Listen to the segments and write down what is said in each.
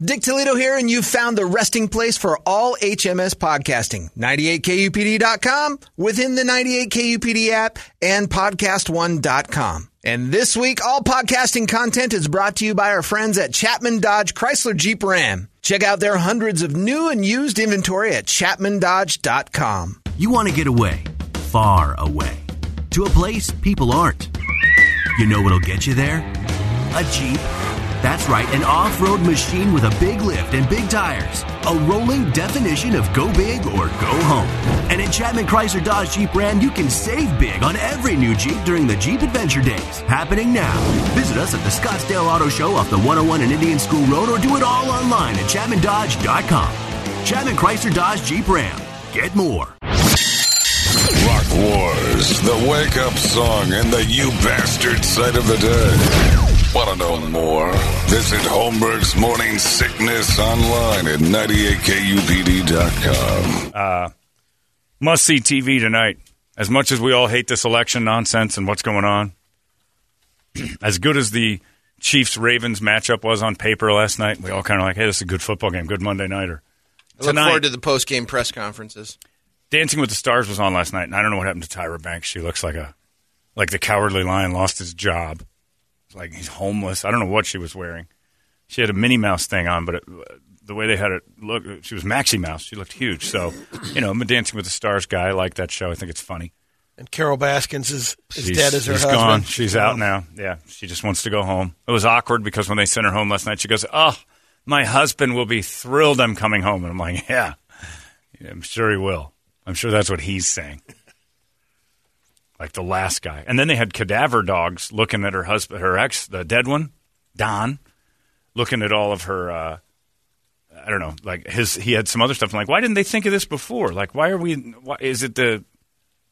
Dick Toledo here, and you've found the resting place for all HMS podcasting. 98kupd.com, within the 98kupd app, and podcast1.com. And this week, all podcasting content is brought to you by our friends at Chapman Dodge Chrysler Jeep Ram. Check out their hundreds of new and used inventory at chapmandodge.com. You want to get away, far away, to a place people aren't. You know what'll get you there? A Jeep. That's right, an off road machine with a big lift and big tires. A rolling definition of go big or go home. And at Chapman Chrysler Dodge Jeep Ram, you can save big on every new Jeep during the Jeep Adventure Days. Happening now. Visit us at the Scottsdale Auto Show off the 101 and Indian School Road or do it all online at ChapmanDodge.com. Chapman Chrysler Dodge Jeep Ram. Get more. Rock Wars, the wake up song, and the you bastard sight of the day. Want to know more? Visit Holmberg's Morning Sickness online at 98kupd.com. Uh, must see TV tonight. As much as we all hate this election nonsense and what's going on, as good as the Chiefs Ravens matchup was on paper last night, we all kind of like, hey, this is a good football game, good Monday nighter. I look forward to the post game press conferences. Dancing with the Stars was on last night, and I don't know what happened to Tyra Banks. She looks like a like the cowardly lion lost his job. It's like he's homeless. I don't know what she was wearing. She had a Minnie Mouse thing on, but it, the way they had it look, she was Maxie Mouse. She looked huge. So, you know, I'm a Dancing with the Stars guy. I like that show. I think it's funny. And Carol Baskins is, She's, dead as her she's husband. gone. She's out now. Yeah, she just wants to go home. It was awkward because when they sent her home last night, she goes, "Oh, my husband will be thrilled I'm coming home." And I'm like, "Yeah, yeah I'm sure he will. I'm sure that's what he's saying." Like the last guy. And then they had cadaver dogs looking at her husband, her ex, the dead one, Don, looking at all of her. Uh, I don't know, like his. He had some other stuff. I'm like, why didn't they think of this before? Like, why are we? Why, is it the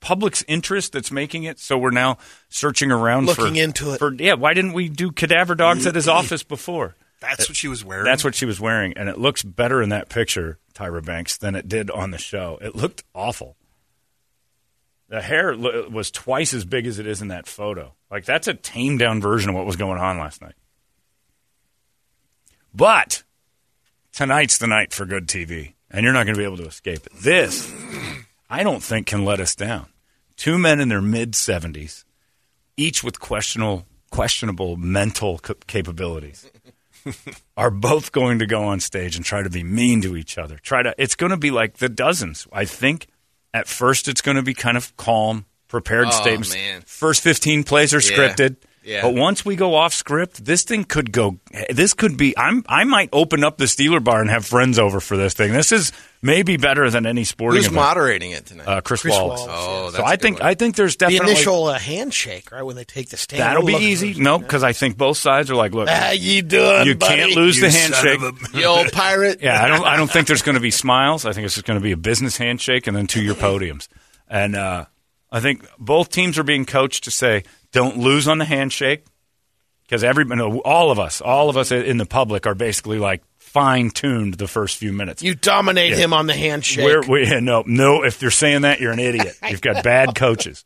public's interest that's making it? So we're now searching around, Looking for, into it. For yeah, why didn't we do cadaver dogs at his office before? That's what she was wearing. That's what she was wearing, and it looks better in that picture, Tyra Banks, than it did on the show. It looked awful. The hair was twice as big as it is in that photo. Like that's a tamed down version of what was going on last night. But tonight's the night for good TV, and you're not going to be able to escape it. This, I don't think, can let us down. Two men in their mid 70s, each with questionable, questionable mental capabilities, are both going to go on stage and try to be mean to each other. Try to. It's going to be like the dozens. I think at first it's going to be kind of calm, prepared Oh, statements. man. First 15 plays are Yeah. scripted. Yeah. But once we go off script, this thing could go. This could be. I'm. I might open up the Steeler bar and have friends over for this thing. This is maybe better than any sporting. Who's event. moderating it tonight? Uh, Chris, Chris Wallace. Wallace, Oh, so that's I a good think. one. I think there's definitely The definitely initial uh, handshake, right, when they take the stand. that'll be We'll look easy. for- No, because I think both sides are like, look, How you doing, you buddy? can't lose the You son handshake. of a- you old pirate. Yeah, I don't. I don't think there's going to be smiles. I think it's just going to be a business handshake and then two year podiums. And uh, I think both teams are being coached to say, don't lose on the handshake because everybody, all of us, all of us in the public are basically like fine tuned the first few minutes. You dominate Yeah. him on the handshake. We're, we, no, no. If you're saying that, you're an idiot. You've got bad coaches.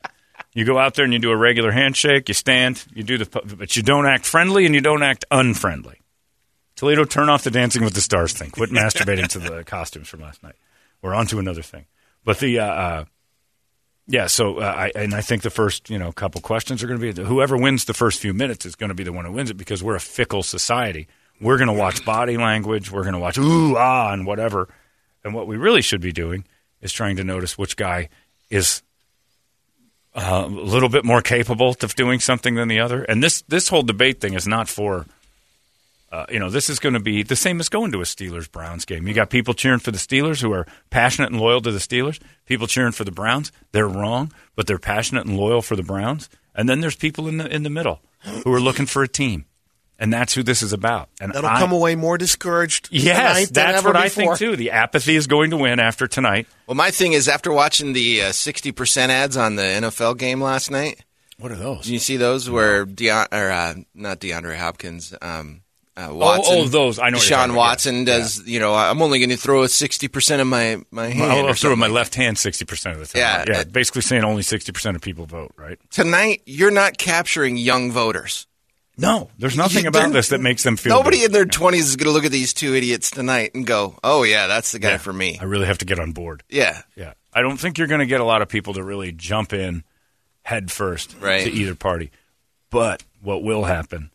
You go out there and you do a regular handshake. You stand. You do the, but you don't act friendly and you don't act unfriendly. Toledo, turn off the Dancing with the Stars thing. Quit masturbating to the costumes from last night. We're on to another thing. But the, uh, uh, yeah. So, uh, I and I think the first, you know, couple questions are going to be whoever wins the first few minutes is going to be the one who wins it because we're a fickle society. We're going to watch body language. We're going to watch ooh ah and whatever. And what we really should be doing is trying to notice which guy is uh, a little bit more capable of doing something than the other. And this this whole debate thing is not for. Uh, you know, this is going to be the same as going to a Steelers Browns game. You got people cheering for the Steelers who are passionate and loyal to the Steelers. People cheering for the Browns, they're wrong, but they're passionate and loyal for the Browns. And then there's people in the in the middle who are looking for a team. And that's who this is about. And That'll I- come away more discouraged. Yes, tonight than that's ever what I think too. The apathy is going to win after tonight. Well, my thing is after watching the uh, sixty percent ads on the NFL game last night. What are those? Did you see those where Deon or uh, not DeAndre Hopkins, um, uh, Watson? oh, those. I know Sean Deshaun about, Watson yeah. does. You know, I'm only going to throw a sixty percent of my my hand. I'll throw my left hand sixty percent of the time. Yeah, yeah. uh, Basically saying only sixty percent of people vote. Right? Tonight, you're not capturing young voters. No, there's nothing You- about this that makes them feel. Nobody good. in their 20s is going to look at these two idiots tonight and go, "Oh yeah, that's the guy Yeah. for me." I really have to get on board. Yeah. Yeah, I don't think you're going to get a lot of people to really jump in head first Right. to either party. But what will happen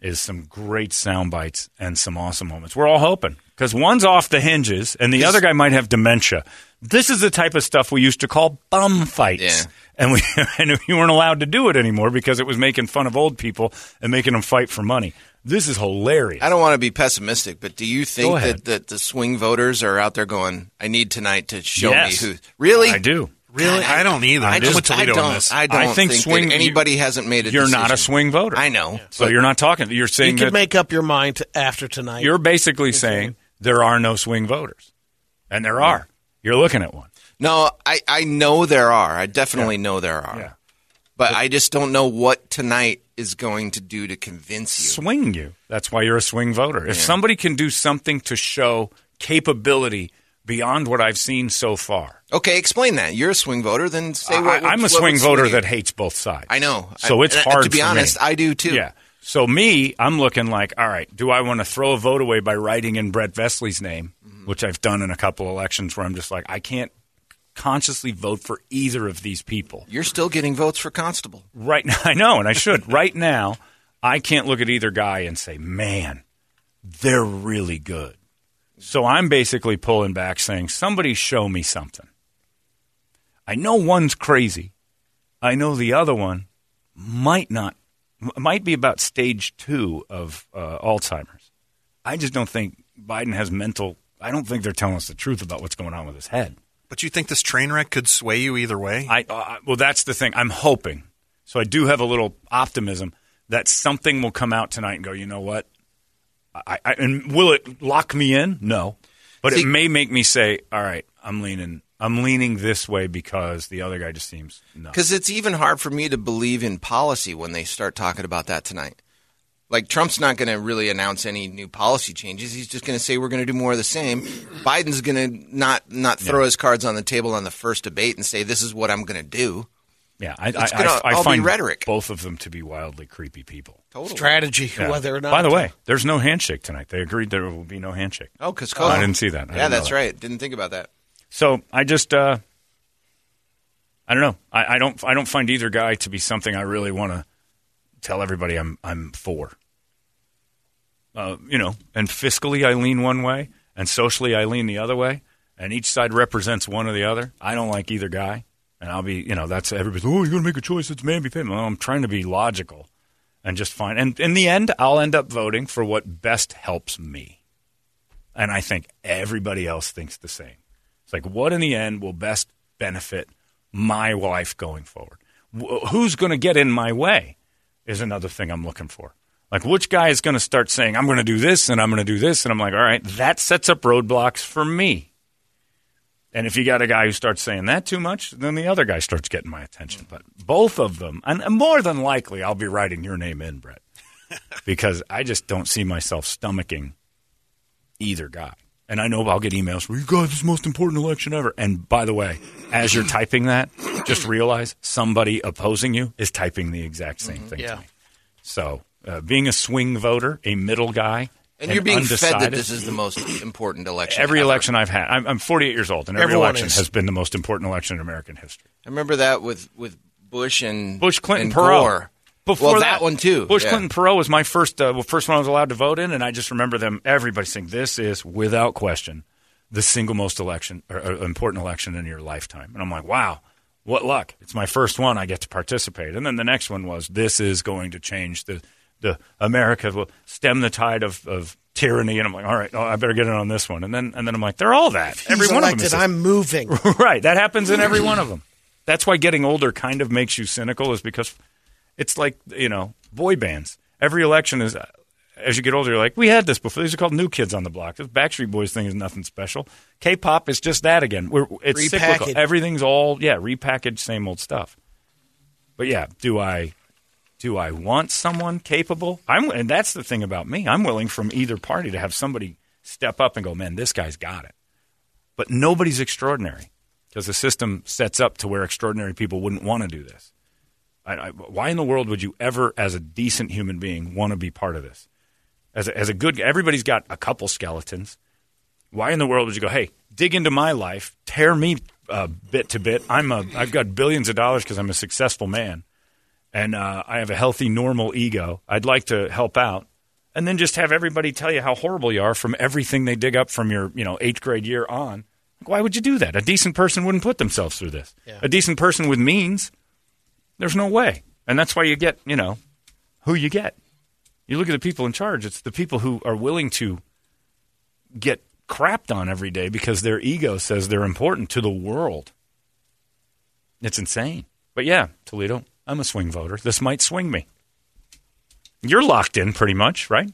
is some great sound bites and some awesome moments. We're all hoping because one's off the hinges and the other guy might have dementia. This is the type of stuff we used to call bum fights. Yeah. And we and we weren't allowed to do it anymore because it was making fun of old people and making them fight for money. This is hilarious. I don't want to be pessimistic, but do you think that, that the swing voters are out there going, "I need tonight to show Yes. me who"? Really? I do. Really? I don't either. I I'm just with Toledo I don't, on this. I don't I think think, swing- that anybody hasn't made it. You're not a swing voter. I know. So you're not talking. You're saying You can that make up your mind to after tonight. You're basically saying there are no swing voters, and there are. You're looking at one. No, I, I know there are. I definitely know there are. Yeah. But I just don't know what tonight is going to do to convince you. Swing you. That's why you're a swing voter. If somebody can do something to show capability beyond what I've seen so far, Okay, explain that. You're a swing voter, then say what. I, I'm a swing voter that hates both sides. I know. So I- it's uh, hard. To be honest, me. I do too. Yeah. So me, I'm looking like, all right, do I want to throw a vote away by writing in Brett Vesley's name, Mm-hmm. which I've done in a couple elections where I'm just like, I can't consciously vote for either of these people. You're still getting votes for constable. Right now, I know, and I should. right now, I can't look at either guy and say, man, they're really good. So I'm basically pulling back saying, somebody show me something. I know one's crazy. I know the other one might not, might be about stage two of uh, Alzheimer's. I just don't think Biden has mental, I don't think they're telling us the truth about what's going on with his head. But you think this train wreck could sway you either way? I uh, well, that's the thing. I'm hoping. So I do have a little optimism that something will come out tonight and go. You know what? I, I and will it lock me in? No, but See- it may make me say, "All right, I'm leaning. I'm leaning this way because the other guy just seems no." Because it's even hard for me to believe in policy when they start talking about that tonight. Like Trump's not going to really announce any new policy changes. He's just going to say we're going to do more of the same. Biden's going to not not throw his cards on the table on the first debate and say this is what I'm going to do. Yeah, I, I, gonna I, I all be find rhetoric. both of them to be wildly creepy people. Totally. strategy, Yeah. whether or not. By the way, there's no handshake tonight. They agreed there will be no handshake. Oh, because I didn't see that. I Yeah, that's that. right. Didn't think about that. So I just, uh, I don't know. I, I don't, I don't find either guy to be something I really want to tell everybody I'm, I'm for. Uh, you know, and fiscally I lean one way, and socially I lean the other way, and each side represents one or the other. I don't like either guy, and I'll be, you know, that's everybody's. Oh, you're gonna make a choice. It's man be. Well, I'm trying to be logical, and just find. And in the end, I'll end up voting for what best helps me, and I think everybody else thinks the same. It's like, what in the end will best benefit my life going forward? Wh- Who's going to get in my way is another thing I'm looking for. Like, which guy is going to start saying, I'm going to do this and I'm going to do this? And I'm like, all right, that sets up roadblocks for me. And if you got a guy who starts saying that too much, then the other guy starts getting my attention. But both of them, and more than likely, I'll be writing your name in, Brett, because I just don't see myself stomaching either guy. And I know I'll get emails, well, you guys, this most important election ever. And by the way, as you're typing that, just realize somebody opposing you is typing the exact same thing Yeah. to me. So uh, being a swing voter, a middle guy, And you're being undecided, fed that this is the most important election. every ever. election I've had. I'm, I'm 48 years old, and every Everyone election is. has been the most important election in American history. I remember that with with Bush and Bush, Clinton, and Perot. Gore. Before well, that, one too. Bush, yeah. Clinton, Perot was my first, uh, well, first one I was allowed to vote in, and I just remember them. Everybody saying this is without question the single most election or, or important election in your lifetime, and I'm like, wow, what luck! It's my first one. I get to participate, and then the next one was this is going to change the the America will stem the tide of, of tyranny, and I'm like, all right, oh, I better get in on this one, and then and then I'm like, they're all that. He's Every one of them is I'm moving. right. That happens in every one of them. That's why getting older kind of makes you cynical, is because it's like you know boy bands. Every election is uh, as you get older, you're like, we had this before. These are called new kids on the block. This Backstreet Boys thing is nothing special. K-pop is just that again. We're, it's cyclical. Everything's all yeah, repackaged, same old stuff. But yeah, do I do I want someone capable? I'm, and that's the thing about me. I'm willing from either party to have somebody step up and go, man, this guy's got it. But nobody's extraordinary because the system sets up to where extraordinary people wouldn't want to do this. I, I, why in the world would you ever, as a decent human being, want to be part of this? As a, as a good, everybody's got a couple skeletons. Why in the world would you go, hey, dig into my life, tear me uh, bit to bit? I'm a, I've got billions of dollars because I'm a successful man, and uh, I have a healthy, normal ego. I'd like to help out, and then just have everybody tell you how horrible you are from everything they dig up from your, you know, eighth grade year on. Why would you do that? A decent person wouldn't put themselves through this. A decent person with means, there's no way, and that's why you get, you know, who you get. You look at the people in charge. It's the people who are willing to get crapped on every day because their ego says they're important to the world. It's insane. But yeah, Toledo, I'm a swing voter. This might swing me. You're locked in pretty much, right?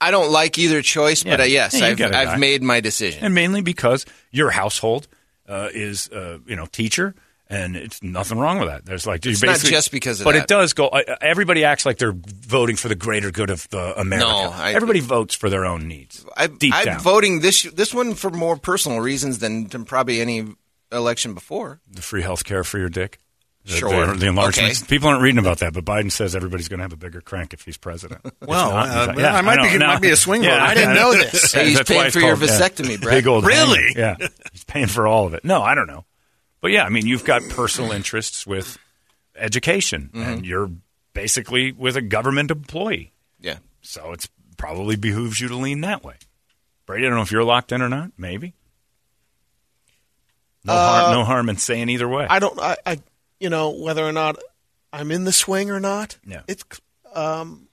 I don't like either choice, but Yeah. uh, yes, Yeah, I've, got a guy. I've made my decision. And mainly because your household uh, is, uh, you know, teacher, and it's nothing wrong with that. There's like, It's you not just because of but that. it does go. Uh, everybody acts like they're voting for the greater good of the America. No, I- everybody votes for their own needs. I, down. voting this this one for more personal reasons than, than probably any election before. the free health care for your dick. The, Sure. The, the enlargements. Okay. People aren't reading about that, but Biden says everybody's going to have a bigger crank if he's president. Well, not, uh, fact- I might know, be- it no. might be a swing vote. I didn't know this. He's paying for your called, yeah, vasectomy, Brett. Big old Really? hang. Yeah, he's paying for all of it. No, I don't know, but yeah, I mean, you've got personal interests with education, Mm-hmm. and you're basically with a government employee, Yeah. so it's probably behooves you to lean that way. Brady, I don't know if you're locked in or not. Maybe. No harm. No harm in saying either way. I don't. I, I. You know whether or not I'm in the swing or not. Yeah. It's. Um.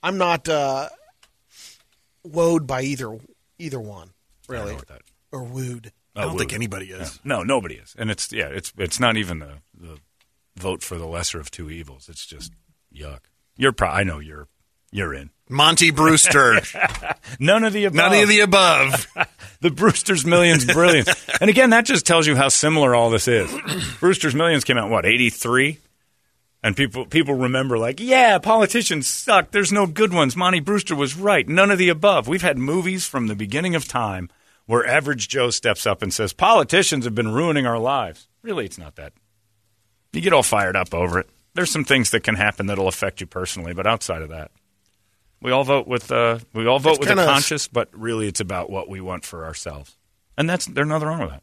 I'm not uh, woed by either either one really, or wooed. I don't Oh, think anybody is. No, nobody is, and it's yeah, it's it's not even the the vote for the lesser of two evils. It's just yuck. You're pro- I know you're you're in. Monty Brewster. None of the above. None of the above. the Brewster's Millions brilliance. and again, that just tells you how similar all this is. Brewster's Millions came out what eighty three, and people people remember like yeah, politicians suck. There's no good ones. Monty Brewster was right. None of the above. We've had movies from the beginning of time where average Joe steps up and says politicians have been ruining our lives. Really, it's not that. You get all fired up over it. There's some things that can happen that'll affect you personally, but outside of that, we all vote with uh, we all vote It's with a kinda- but really it's about what we want for ourselves, and that's there's nothing wrong with that.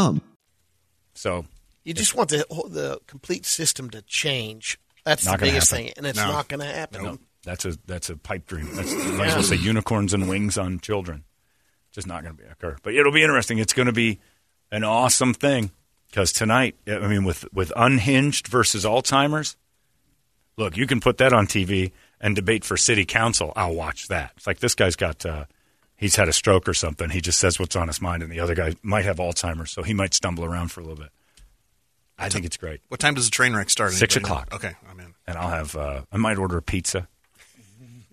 So You just want the the complete system to change. That's the biggest happen. thing, and it's No. not going to happen. no, that's a that's a pipe dream. That's might as well say unicorns and wings on children. Just not going to be occur. But it'll be interesting. It's going to be an awesome thing because tonight, I mean, with with unhinged versus Alzheimer's. Look, you can put that on TV and debate for city council. I'll watch that. It's like this guy's got. Uh, He's had a stroke or something. He just says what's on his mind, and the other guy might have Alzheimer's, so he might stumble around for a little bit. I think it's great. What time does the train wreck start? Six Anybody know? o'clock. Okay, I'm in. and I'll have uh, I might order a pizza.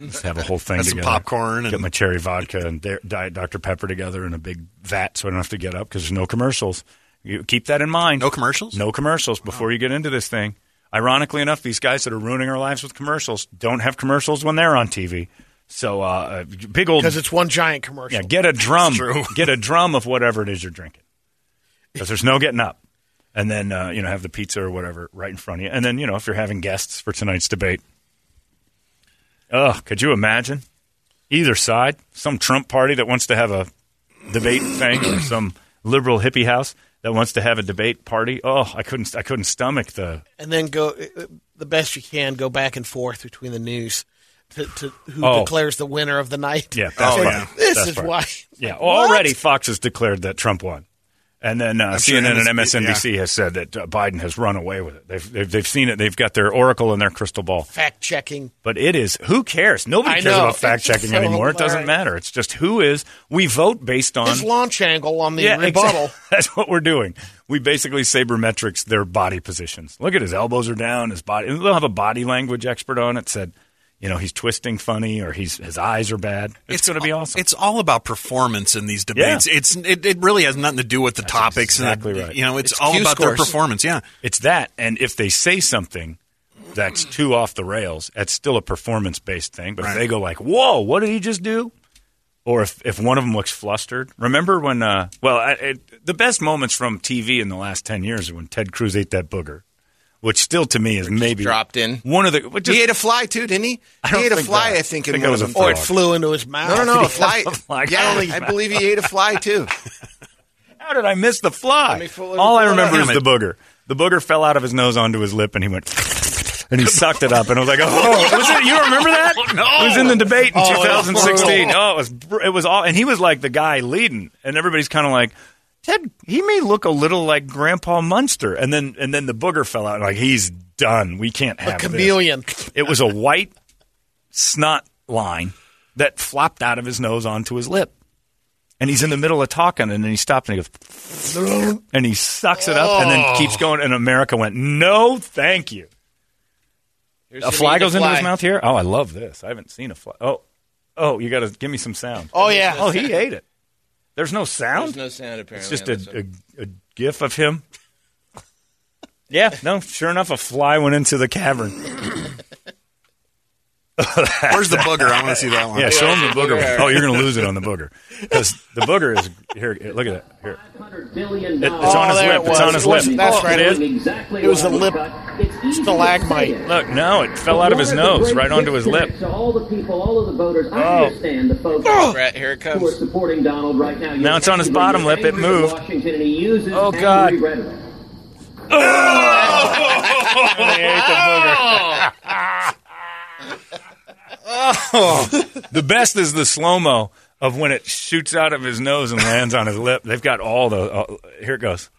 Just have a whole thing together. popcorn Get and- my cherry vodka and diet Dr Pepper together in a big vat, so I don't have to get up because there's no commercials. You keep that in mind. No commercials? No commercials before you get into this thing. Ironically enough, these guys that are ruining our lives with commercials don't have commercials when they're on TV. So uh, big old because it's one giant commercial. yeah, get a drum. Get a drum of whatever it is you're drinking. Because there's no getting up. And then, uh, you know, have the pizza or whatever right in front of you. And then, you know, if you're having guests for tonight's debate, oh, could you imagine? Either side, some Trump party that wants to have a debate thing or some liberal hippie house that wants to have a debate party. Oh, I couldn't, I couldn't stomach the. and then go uh, the best you can. Go back and forth between the news. To, to who Oh. declares the winner of the night. Yeah, that's And right. This That's is right. why. Yeah, Like, what? already Fox has declared that Trump won. And then uh, sure CNN and MSNBC MSNBC has said that uh, Biden has run away with it. They've, they've, they've seen it. They've got their oracle and their crystal ball. Fact checking. But it is who cares? Nobody I cares know. about fact checking so anymore. It doesn't matter. It's just who is. We vote based on His launch angle on the yeah, rebuttal. exact- That's what we're doing. We basically sabermetrics their body positions. Look at his elbows are down. His body. They'll have a body language expert on it. Said, you know, he's twisting funny or he's his eyes are bad. It's, going to be awesome. It's all about performance in these debates. It's it, it really has nothing to do with the topics. and exactly the- right. You know, it's, It's all Q about their performance. Yeah. It's that, and if they say something that's too off the rails, it's still a performance based thing. But Right. if they go like, "Whoa, what did he just do?" or if if one of them looks flustered, remember when? Uh, well, I, it, the best moments from TV in the last ten years are when Ted Cruz ate that booger, which still to me is maybe dropped in. one of the. Just, he ate a fly too, didn't he? I don't he ate a think fly, that. I think, I in think it was a them. Or oh, it flew into his mouth. No, no, no, a fly. fly. yeah, Holy I believe he ate a fly too. How did I miss the fly? Let me pull it- All I remember is the booger. The booger fell out of his nose onto his lip, and he went. And he sucked it up, and I was like, "Oh, was it? You don't remember that? No. It was in the debate in Oh, 2016. Oh, it was it was all, and he was like the guy leading, and everybody's kind of like, Ted, he may look a little like Grandpa Munster, and then and then the booger fell out, like he's done. We can't A have this. chameleon. It was a white snot line that flopped out of his nose onto his lip. And he's in the middle of talking, and then he stops and he goes, and he sucks it up, and then oh. keeps going. And America went, "No, thank you." Here's A fly goes a into his mouth here. Oh, I love this. I haven't seen a fly. Oh, oh, you got to give me some sound. Oh yeah. Oh, he ate it. There's no sound. There's no sound apparently. it's just a, a, a gif of him. Yeah, no, sure enough, a fly went into the cavern. Where's the booger? I want to see that one. Yeah, show him the booger. Oh, you're going to lose it on the booger because the booger is here. here, Look at that. Here, It- it's on his Oh, lip. it It's on his lip. That's right. See It was, Exactly it was a lip. It's easy to stalagmite. look. No, it fell out of his nose, right onto his lip. To all the people, all of the voters, I Oh. understand the folks oh. Brett, here it who are comes. supporting Donald right now. Now it's on his bottom lip. It moved. Washington, and he uses Oh, angry God. rhetoric. Oh! They ate the booger. The best is the slow mo of when it shoots out of his nose and lands on his lip. They've got all the. Uh, here it goes.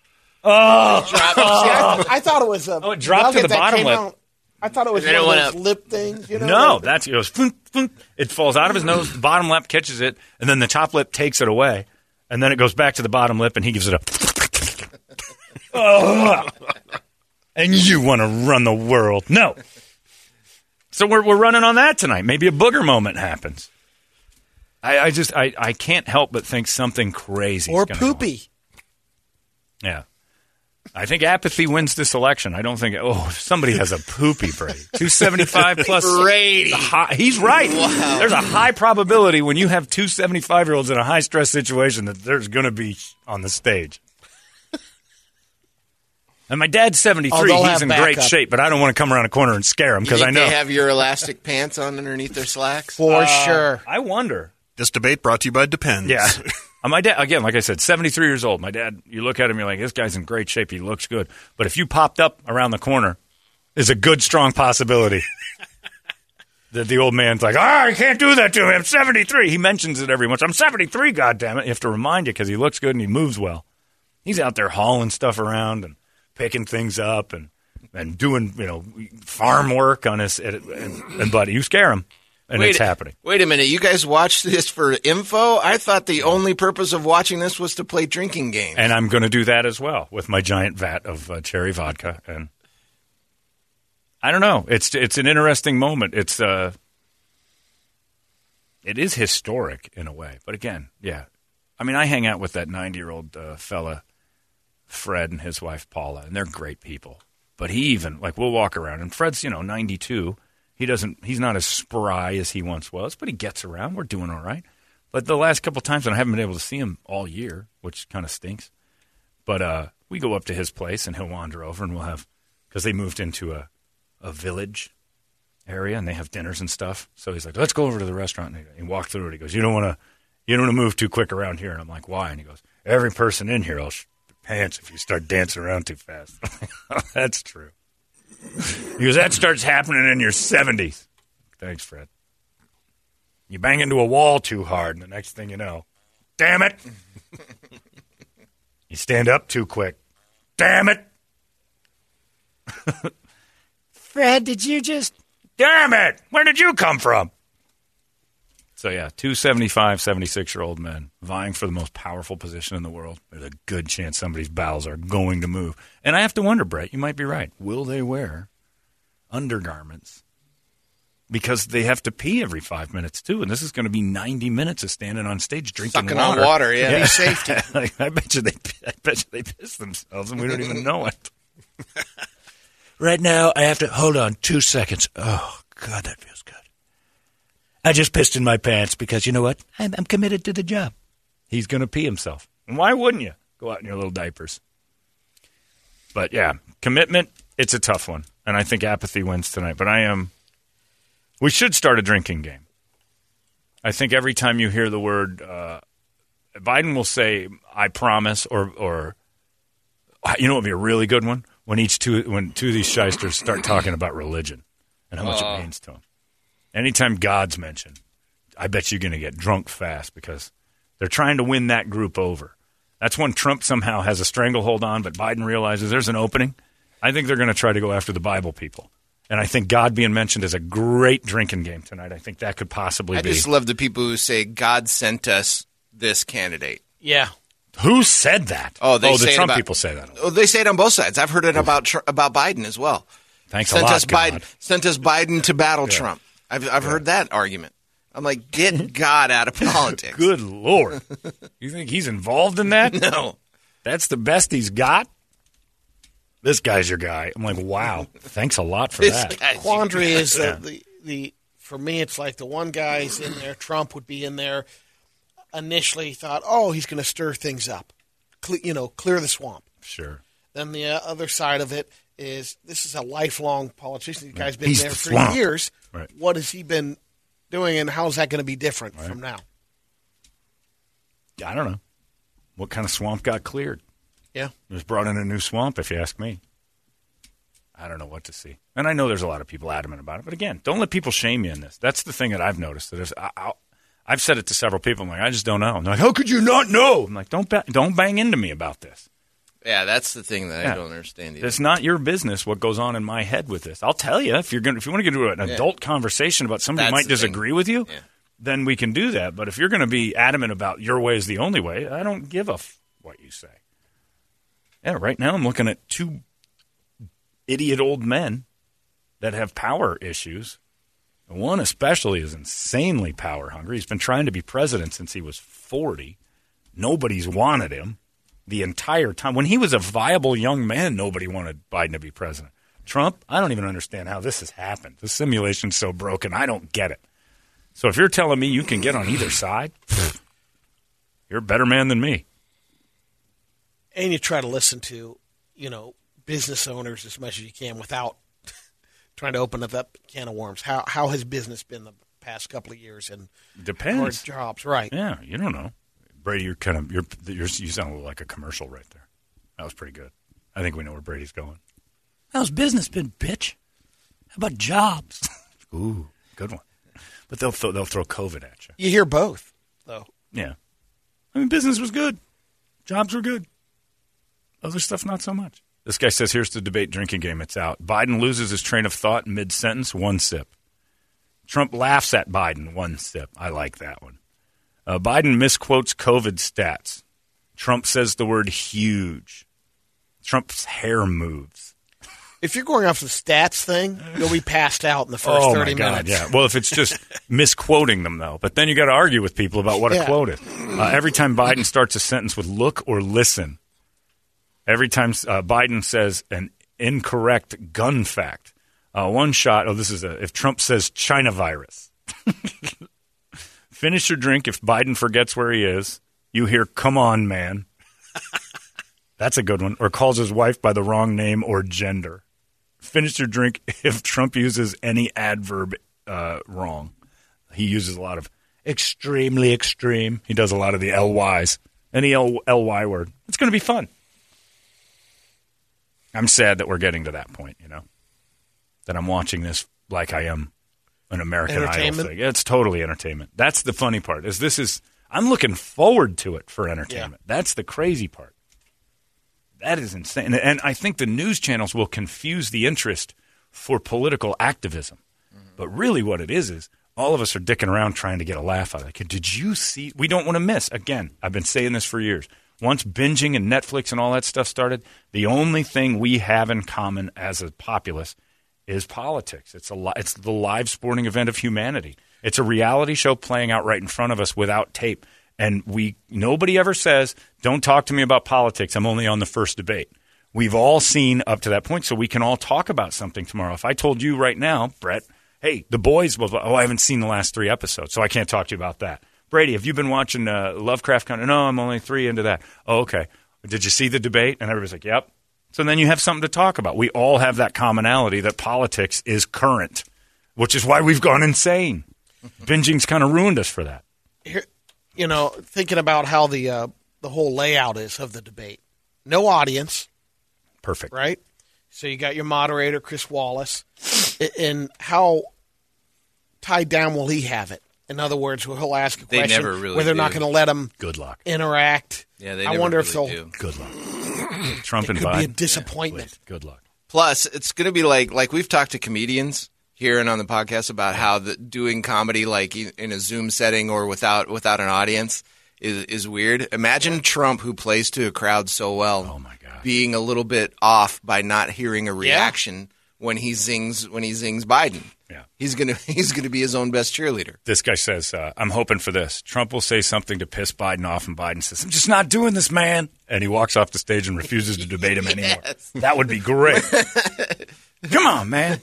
Oh, See, I, I thought it was a. Oh, it dropped to the bottom lip. out- I thought it was one of those up. lip things. You know, no, like- that's it goes. Funk, funk. It falls out of his nose. The bottom lip catches it, and then the top lip takes it away, and then it goes back to the bottom lip, and he gives it a. Oh. and you want to run the world? No. So we're we're running on that tonight. Maybe a booger moment happens. I, I just I, I can't help but think something crazy or is gonna go on. poopy. Yeah. I think apathy wins this election. I don't think. Oh, somebody has a poopy Brady. Two seventy five plus. Brady. high- he's right. Wow. There's a high probability when you have two 75 year olds in a high stress situation that there's going to be on the stage. And my dad's seventy Oh, three. they'll he's have in great shape, but I don't want to come around a corner and scare him because I know. they have your elastic pants on underneath their slacks? For sure. I wonder. This debate brought to you by Depends. Yeah. Uh, my dad, again, like I said, 73 years old. My dad, you look at him, you're like, this guy's in great shape. He looks good. But if you popped up around the corner, is a good, strong possibility that the old man's like, ah, I can't do that to him. I'm 73. He mentions it every once. I'm 73, goddammit. You have to remind you because he looks good and he moves well. He's out there hauling stuff around and picking things up and, and doing, you know, farm work on his, and, and buddy, you scare him and it's happening. Wait a minute. You guys watched this for info? I thought the only purpose of watching this was to play drinking games. and I'm going to do that as well with my giant vat of uh, cherry vodka. And I don't know. It's it's an interesting moment. It's uh, it is historic in a way. But again, yeah. I mean, I hang out with that 90 year old uh, fella, Fred, and his wife Paula, and they're great people. But he even like we'll walk around, and Fred's you know 92. He doesn't. He's not as spry as he once was, but he gets around. We're doing all right. But the last couple times, and I haven't been able to see him all year, which kind of stinks. But uh, we go up to his place, and he'll wander over, and we'll have because they moved into a a village area, and they have dinners and stuff. So he's like, "Let's go over to the restaurant." And he, he walked through it. He goes, "You don't want to, you don't want to move too quick around here." And I'm like, "Why?" And he goes, "Every person in here will sh- pants if you start dancing around too fast." That's true. Because "That starts happening in your 70s." Thanks, Fred. You bang into a wall too hard, and the next thing you know, damn it! you stand up too quick. Damn it! Fred, did you just. Damn it! Where did you come from? So, yeah, two 75, 76 year old men vying for the most powerful position in the world. There's a good chance somebody's bowels are going to move. And I have to wonder, Brett, you might be right. Will they wear undergarments? Because they have to pee every five minutes, too. And this is going to be 90 minutes of standing on stage drinking Sucking water. on water, yeah. Be safety. Like, I bet you they, I bet you they piss themselves, and we don't even know it. right now, I have to hold on two seconds. Oh God, that feels. I just pissed in my pants because you know what? I'm, I'm committed to the job. He's going to pee himself, and why wouldn't you go out in your little diapers? But yeah, commitment. It's a tough one, and I think apathy wins tonight. But I am. We should start a drinking game. I think every time you hear the word uh, Biden will say, "I promise," or or you know, what would be a really good one when each two when two of these shysters start talking about religion and how much it means to them. Anytime God's mentioned, I bet you're going to get drunk fast because they're trying to win that group over. That's when Trump somehow has a stranglehold on, but Biden realizes there's an opening. I think they're going to try to go after the Bible people. And I think God being mentioned is a great drinking game tonight. I think that could possibly I be. just love the people who say God sent us this candidate. Yeah. Who said that? Oh, they oh, the say Trump about- people say that. Oh, they say it on both sides. I've heard it about about Biden as well. Thanks sent a lot, us Biden. God. Sent us Biden to battle Trump. I've I've heard that argument. I'm like, get God out of politics. Good lord! you think he's involved in that? No. That's the best he's got. This guy's your guy. I'm like, wow. Thanks a lot for This that. guy's- quandary is Yeah. that the the for me it's like the one guy's in there Trump would be in there initially thought oh he's going to stir things up Cle- you know clear the swamp Sure. then the uh, other side of it is this is a lifelong politician the guy's been He's there the for swamp. years Right. what has he been doing and how's that going to be different from now I don't know. What kind of swamp got cleared? yeah It was brought in a new swamp, if you ask me. I don't know what to see. And I know there's a lot of people adamant about it. But again, don't let people shame you in this. That's the thing that I've noticed. That is, I, I've said it to several people. I'm like, I just don't know. And they're like, how could you not know? I'm like, don't, ba- don't bang into me about this. Yeah, that's the thing that Yeah. I don't understand either. It's not your business what goes on in my head with this. I'll tell you if you're going if you want to get into an Yeah. adult conversation about somebody who might the thing. disagree with you, Yeah. then we can do that. But if you're going to be adamant about your way is the only way, I don't give a f- what you say. Yeah, right now I'm looking at two idiot old men that have power issues. One especially is insanely power hungry. He's been trying to be president since he was 40. Nobody's wanted him the entire time. When he was a viable young man, nobody wanted Biden to be president. Trump, I don't even understand how this has happened. The simulation's so broken. I don't get it. So if you're telling me you can get on either side, you're a better man than me. and you try to listen to you know business owners as much as you can without trying to open up that can of worms how how has business been the past couple of years and Depends. jobs right Yeah, you don't know. Brady, you're kind of you're, you're you sound a little like a commercial right there. That was pretty good. I think we know where Brady's going. How's business been, bitch? How about jobs? Ooh, good one. But they'll throw, they'll throw COVID at you. you hear both though Yeah, I mean business was good, jobs were good. Other stuff not so much. This guy says, "Here's the debate drinking game. It's out. Biden loses his train of thought mid sentence. One sip. Trump laughs at Biden. One sip. I like that one. Uh, Biden misquotes COVID stats. Trump says the word huge. Trump's hair moves. if you're going off the stats thing you'll be passed out in the first oh 30 my God! minutes Yeah. Well, if it's just misquoting them though, but then you got to argue with people about what a Yeah. quote is. Uh, every time Biden starts a sentence with "look" or "listen," every time uh, Biden says an incorrect gun fact, uh, one shot. Oh, this is a if Trump says China virus. Finish your drink. If Biden forgets where he is, you hear "Come on, man." That's a good one. Or calls his wife by the wrong name or gender. Finish your drink if Trump uses any adverb uh, wrong. He uses a lot of extremely extreme. He does a lot of the LYs. Any L- LY word. It's going to be fun. I'm sad that we're getting to that point, you know, that I'm watching this like I am an American Idol thing. It's totally entertainment. That's the funny part. Is this is I'm looking forward to it for entertainment. That's the crazy part. That is insane. And I think the news channels will confuse the interest for political activism. Mm-hmm. But really, what it is is all of us are dicking around trying to get a laugh out of it. Did you see? We don't want to miss. Again, I've been saying this for years. Once binging and Netflix and all that stuff started, the only thing we have in common as a populace is politics. It's a li- it's the live sporting event of humanity. It's a reality show playing out right in front of us without tape. And we nobody ever says, "Don't talk to me about politics. I'm only on the first debate." We've all seen up to that point, so we can all talk about something tomorrow. If I told you right now, Brett, hey, the boys, well, oh, I haven't seen the last three episodes, so I can't talk to you about that. Brady, have you been watching uh, Lovecraft Country? No, I'm only three into that. Oh, okay. Did you see the debate? And everybody's like, yep. So then you have something to talk about. We all have that commonality that politics is current, which is why we've gone insane. Binging's kind of ruined us for that. Here, you know, thinking about how the uh, the whole layout is of the debate. No audience, Perfect. right? So you got your moderator, Chris Wallace, and how tied down will he have it? In other words, will he'll ask a They question never really where they're not going to let him Good luck. interact. Yeah, they I never wonder if really they'll. do. Good luck. Trump It and could Biden. be a disappointment. Please, Good luck. Plus, it's going to be like like we've talked to comedians here and on the podcast about how the, doing comedy like in in a Zoom setting or without without an audience is is weird. Imagine Trump, who plays to a crowd so well, Oh, my God. being a little bit off by not hearing a reaction when he zings when he zings Biden. Yeah. He's gonna he's gonna be his own best cheerleader. This guy says, uh, I'm hoping for this. Trump will say something to piss Biden off, and Biden says, I'm just not doing this, man. And he walks off the stage and refuses to debate him anymore. That would be great. Come on, man.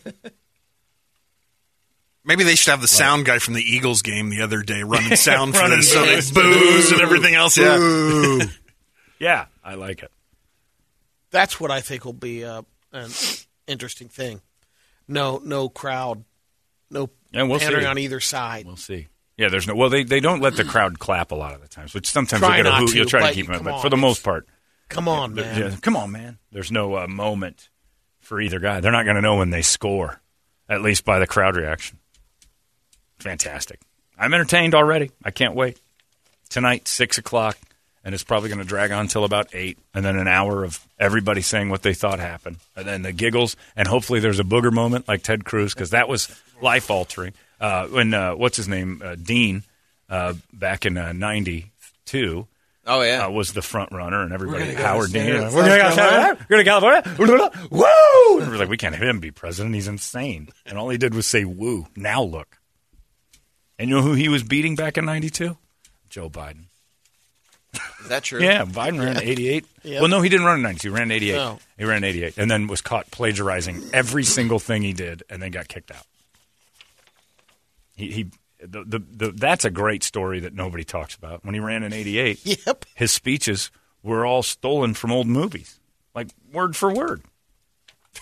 Maybe they should have the sound guy from the Eagles game the other day running sound for Running this, so they booze and everything else. Yeah. Yeah, I like it. That's what I think will be uh, an interesting thing. No, no crowd, no Yeah, we'll pandering see. on either side. We'll see. Yeah, there's no. Well, they, they don't let the crowd clap a lot of the times, which sometimes Try you'll get a You'll try to keep them, but on, for the most part, Come on, man. yeah, come on, man. There's no uh, moment for either guy. They're not going to know when they score, at least by the crowd reaction. Fantastic. I'm entertained already. I can't wait. Tonight, six o'clock, and it's probably going to drag on till about eight, and then an hour of everybody saying what they thought happened, and then the giggles, and hopefully there's a booger moment like Ted Cruz because that was life altering. Uh, when uh, what's his name, uh, Dean, uh, back in uh, '92 Oh yeah, uh, was the front runner, and everybody Howard Dean. We're gonna go to we're gonna California. Woo! And we're like, we can't have him be president. He's insane. And all he did was say woo. Now look. And you know who he was beating back in '92? Joe Biden. Is that true? Yeah, Biden ran in '88. Yep. Well, no, he didn't run in '92. He ran in '88. No. He ran in '88, and then was caught plagiarizing every single thing he did, and then got kicked out. He, he the, the, the, that's a great story that nobody talks about. When he ran in '88, Yep. his speeches were all stolen from old movies, like word for word.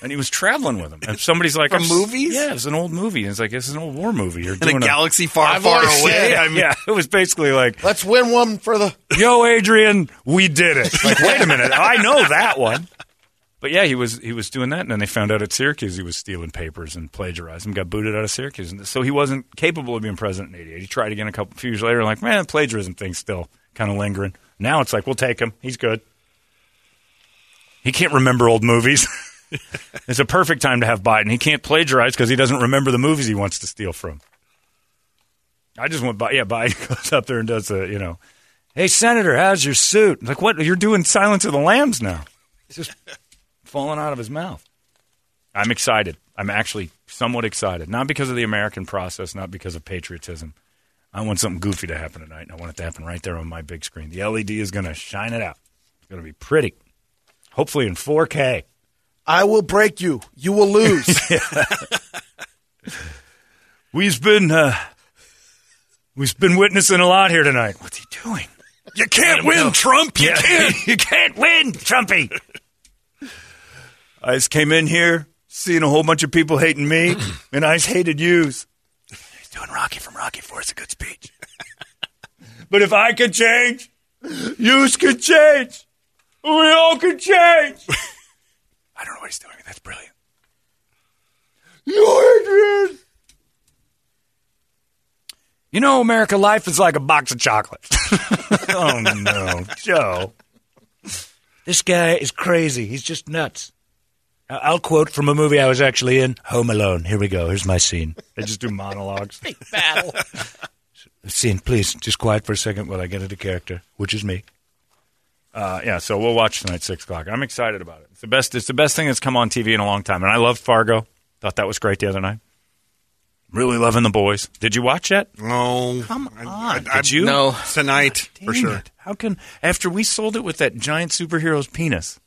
And he was traveling with them. And somebody's like, From "I'm s- movies? Yeah, it's an old movie. And it's like, it's an old war movie. You're In a galaxy far, I've far away. said- I mean, yeah, it was basically like, Let's win one for the. "Yo, Adrian, we did it." Like, wait a minute, I know that one. But yeah, he was he was doing that, and then they found out at Syracuse he was stealing papers and plagiarizing. Got booted out of Syracuse, and so he wasn't capable of being president in '88. He tried again a couple few years later, and, like man, plagiarism thing's still kind of lingering. Now it's like we'll take him. He's good. He can't remember old movies. it's a perfect time to have Biden. He can't plagiarize because he doesn't remember the movies he wants to steal from. I just went by. Yeah, Biden goes up there and does a you know, hey Senator, how's your suit? Like what? You're doing Silence of the Lambs now. It's just falling out of his mouth. I'm excited. I'm actually somewhat excited, not because of the American process, not because of patriotism. I want something goofy to happen tonight, and I want it to happen right there on my big screen. The LED is going to shine it out. It's going to be pretty. Hopefully in 4K. I will break you. You will lose. We've been uh, we've been witnessing a lot here tonight. What's he doing? you can't win, Trump. You Yeah. can't. you can't win, Trumpy. I just came in here, seeing a whole bunch of people hating me, and I just hated yous. He's doing Rocky from Rocky Four. It's a good speech. but if I could change, yous could change. We all could change. I don't know what he's doing. That's brilliant. You, Adrian. You know, America, life is like a box of chocolates. oh no, Joe. This guy is crazy. He's just nuts. I- I'll quote from a movie I was actually in, Home Alone. Here we go. Here's my scene. They just do monologues. Battle. Scene, please, just quiet for a second while I get into character, which is me. Uh, yeah, so we'll watch tonight six o'clock. I'm excited about it. It's the best. It's the best thing that's come on TV in a long time, and I loved Fargo. Thought that was great the other night. Really loving the boys. Did you watch it? No. Come I- on. I- Did you? No. Tonight, for sure. it. How can after we sold it with that giant superhero's penis,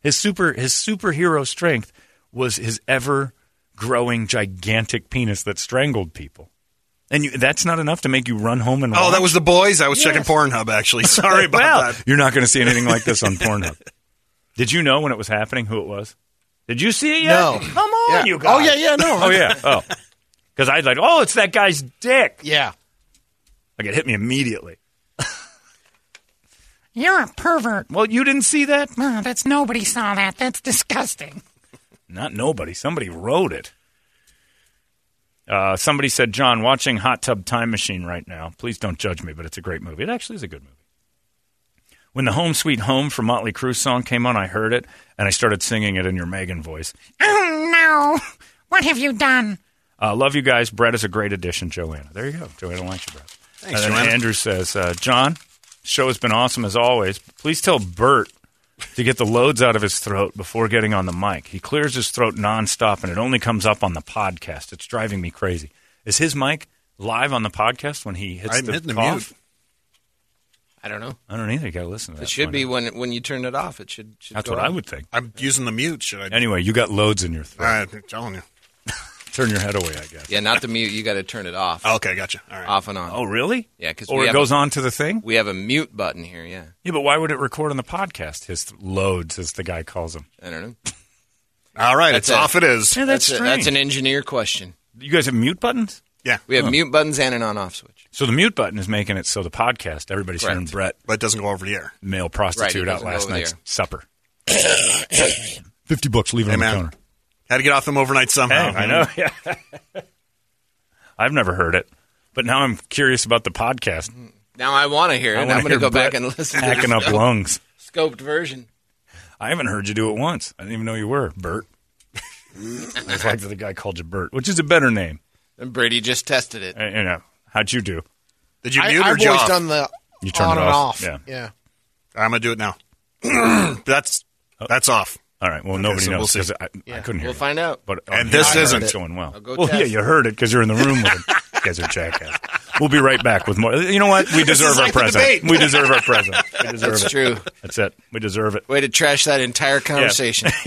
his super his superhero strength was his ever growing gigantic penis that strangled people, and you, that's not enough to make you run home and Oh, watch? that was the boys? I was checking Pornhub, actually. Sorry about well, that. you're not going to see anything like this on Pornhub. Did you know when it was happening who it was? Did you see it yet? No. Come on, Yeah. you guys. Oh, yeah, yeah, no. Oh yeah. Oh, because I was like, oh, it's that guy's dick. Yeah. Like it hit me immediately. You're a pervert. Well, you didn't see that? Oh, that's nobody saw that. That's disgusting. Not nobody. Somebody wrote it. Uh, somebody said, John, watching Hot Tub Time Machine right now. Please don't judge me, but it's a great movie. It actually is a good movie. When the Home Sweet Home from Motley Crue song came on, I heard it, and I started singing it in your Megan voice. Oh, no. What have you done? Uh, love you guys. Brett is a great addition, Joanna. There you go. Joanna likes you, Brett. Thanks, and then Joanna. Andrew says, uh, John, show has been awesome as always. Please tell Bert to get the loads out of his throat before getting on the mic. He clears his throat nonstop, and it only comes up on the podcast. It's driving me crazy. Is his mic live on the podcast when he hits the mic? I'm the hitting the cough? mute. I don't know. I don't either. You got to listen to that. It should be when when you turn it off. It should. should That's go what I would think. I'm using the mute. Should I? Anyway, you got loads in your throat. I'm telling you. Turn your head away, I guess. Yeah, not the mute. You got to turn it off. Okay, gotcha. All right. Off and on. Oh, really? Yeah, because Or it goes on to the thing? We have a mute button here. Yeah, Yeah, but why would it record on the podcast? His loads, as the guy calls them. I don't know. All right, That's it's it. off. It is. Yeah, that's, a- strange. that's an engineer question. You guys have mute buttons? Yeah, We have oh. mute buttons and an on-off switch. So the mute button is making it so the podcast, everybody's Correct. hearing Brett, but it doesn't go over the air. male prostitute, Right, out doesn't go last over the night's air. supper. 50 bucks, leave it Hey, on the man. counter. Had to get off them overnight somehow. Hey, I know. Yeah. I've never heard it, but now I'm curious about the podcast. Now I want to hear it. I I'm going to hear go back and listen to Hacking up lungs. scoped version. I haven't heard you do it once. I didn't even know you were Bert. it's like the guy called you Bert, which is a better name. And Brady just tested it. Uh, You know, how'd you do? Did you I, mute or I've you always off? done the You turned on it and off. off. Yeah. yeah. I'm gonna do it now. that's that's off. All right. Well, nobody so we'll knows because I, I couldn't hear. We'll you. find out. But And this isn't it's going well. Well, yeah, you heard it because you're in the room with him. you guys are jackass. We'll be right back with more. You know what? We deserve our present. We deserve our present. We deserve That's it. true. That's it. We deserve it. Way to trash that entire conversation.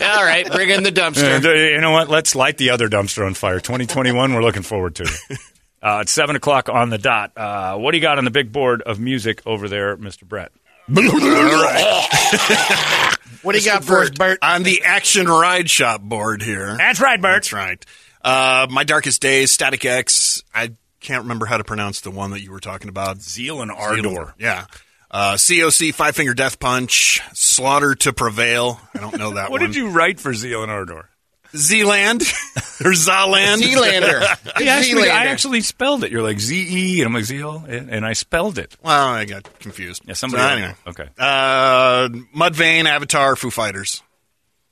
All right, bring in the dumpster. You know what? Let's light the other dumpster on fire. 2021. We're looking forward to it. Uh, it's seven o'clock on the dot. Uh, what do you got on the big board of music over there, Mr. Brett? What do you got for us, Bert? On the Action Ride Shop board here. That's right, Bert. That's right. Uh, My Darkest Days, Static X. I can't remember how to pronounce the one that you were talking about. Zeal and Zeal- ardor. Yeah. Uh, COC, Five Finger Death Punch, Slaughter to Prevail. I don't know that What one. What did you write for Zeal and ardor? Zealand or Zaland? Zealander. He asked me- I actually spelled it. You're like Z E, and I'm like Zeal, and and I spelled it. Well, I got confused. Yeah, somebody. So, anyway. Okay. Uh, Mudvayne, Avatar, Foo Fighters.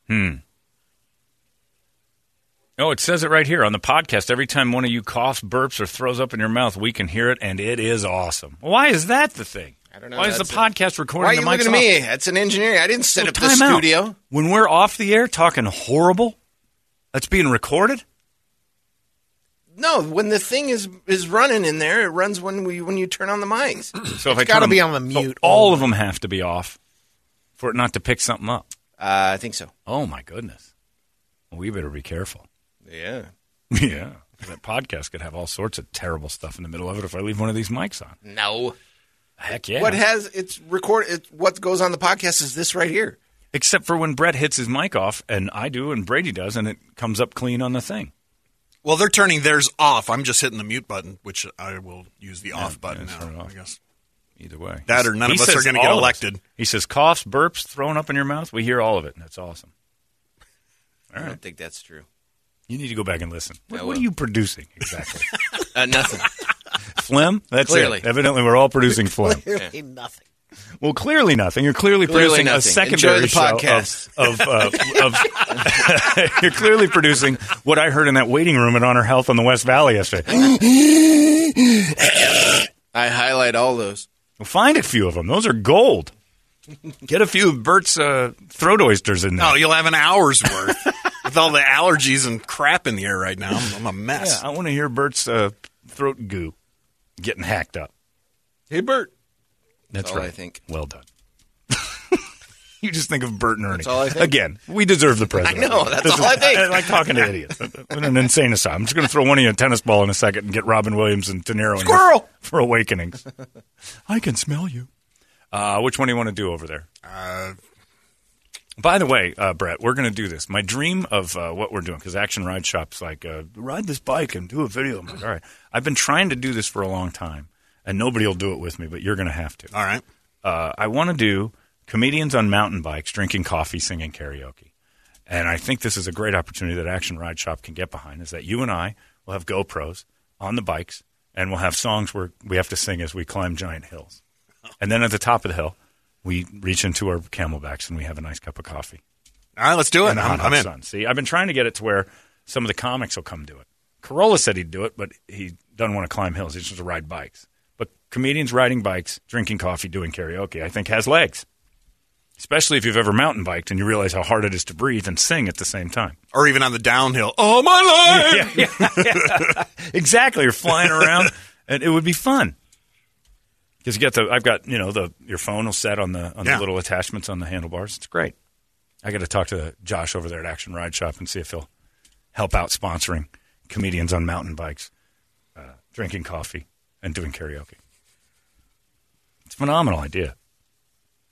Hmm. Oh, it says it right here on the podcast. Every time one of you coughs, burps, or throws up in your mouth, we can hear it, and it is awesome. Why is that the thing? I don't know. Why is the That's podcast recording Why are the you mics looking at off? me? That's an engineer. I didn't set So up the time out. studio. When we're off the air talking horrible, that's being recorded. No, when the thing is is running in there, it runs when we when you turn on the mics. So if I gotta be on the so mute all of them have to be off for it not to pick something up. Uh, I think so. Oh my goodness, we better be careful. Yeah. yeah, that podcast could have all sorts of terrible stuff in the middle of it if I leave one of these mics on. No. Heck yeah. What has it's record? It, what goes on the podcast is this right here. Except for when Brett hits his mic off, and I do, and Brady does, and it comes up clean on the thing. Well, they're turning theirs off. I'm just hitting the mute button, which I will use the off button yeah, now. off. I guess. Either way, That or none He of us are gonna get all of us. elected. He says coughs, burps, thrown up in your mouth. We hear all of it, and that's awesome. I don't think that's true. You need to go back and listen. What, what are you producing exactly? Uh, nothing. phlegm. That's Clearly. it. Evidently, we're all producing phlegm. Clearly nothing. Well, clearly nothing. You're clearly, Clearly producing a secondary Enjoy the show podcast. of. of, uh, of you're clearly producing what I heard in that waiting room at Honor Health on the West Valley yesterday. I highlight all those. Well, find a few of them. Those are gold. Get a few of Bert's uh, throat oysters in there. Oh, you'll have an hour's worth with all the allergies and crap in the air right now. I'm, I'm a mess. Yeah, I want to hear Bert's uh, throat goo getting hacked up. Hey, Bert. That's That's all right. I think. Well done. you just think of Bert and Ernie. That's all I think. Again, we deserve the president. I know, that's This all I is- think. like talking to idiots. In an insane asylum. I'm just going to throw one of you a tennis ball in a second and get Robin Williams and De Niro in here Squirrel! for awakenings. I can smell you. Uh, which one do you want to do over there? Uh, By the way, uh, Brett, we're going to do this. My dream of uh, what we're doing, because Action Ride Shop's like, uh, ride this bike and do a video. I'm like, all right. I've been trying to do this for a long time, and nobody will do it with me, but you're going to have to. all right. Uh, I want to do comedians on mountain bikes drinking coffee, singing karaoke. And I think this is a great opportunity that Action Ride Shop can get behind is that you and I will have GoPros on the bikes, and we'll have songs where we have to sing as we climb giant hills. And then at the top of the hill, we reach into our camelbacks and we have a nice cup of coffee. All right, let's do it. I'm, I'm in. sun. See, I've been trying to get it to where some of the comics will come do it. Carolla said he'd do it, but he doesn't want to climb hills. He just wants to ride bikes. Comedians riding bikes, drinking coffee, doing karaoke, I think has legs. Especially if you've ever mountain biked and you realize how hard it is to breathe and sing at the same time. Or even on the downhill. Oh, my life! Yeah, yeah, yeah. exactly. You're flying around, and it would be fun. Because you get the, I've got you know the your phone will set on the on the little attachments on the handlebars. It's great. I got to talk to Josh over there at Action Ride Shop and see if he'll help out sponsoring comedians on mountain bikes, uh, drinking coffee and doing karaoke. Phenomenal idea.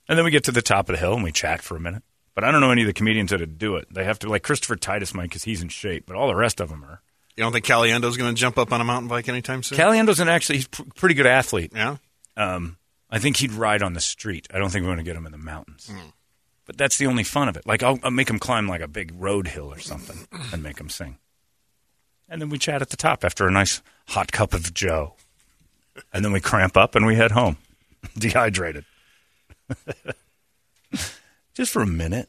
And then we get to the top of the hill and we chat for a minute. But I don't know any of the comedians that would do it. They have to like Christopher Titus might because he's in shape, but all the rest of them are. You don't think Caliendo's going to jump up on a mountain bike anytime soon? Caliendo's an actually he's a pr- pretty good athlete. yeah. Um, I think he'd ride on the street. I don't think we're going to get him in the mountains. But that's the only fun of it. Like I'll, I'll make him climb like a big road hill or something and make him sing. And then we chat at the top after a nice hot cup of Joe. And then we cramp up and we head home, dehydrated. Just for a minute.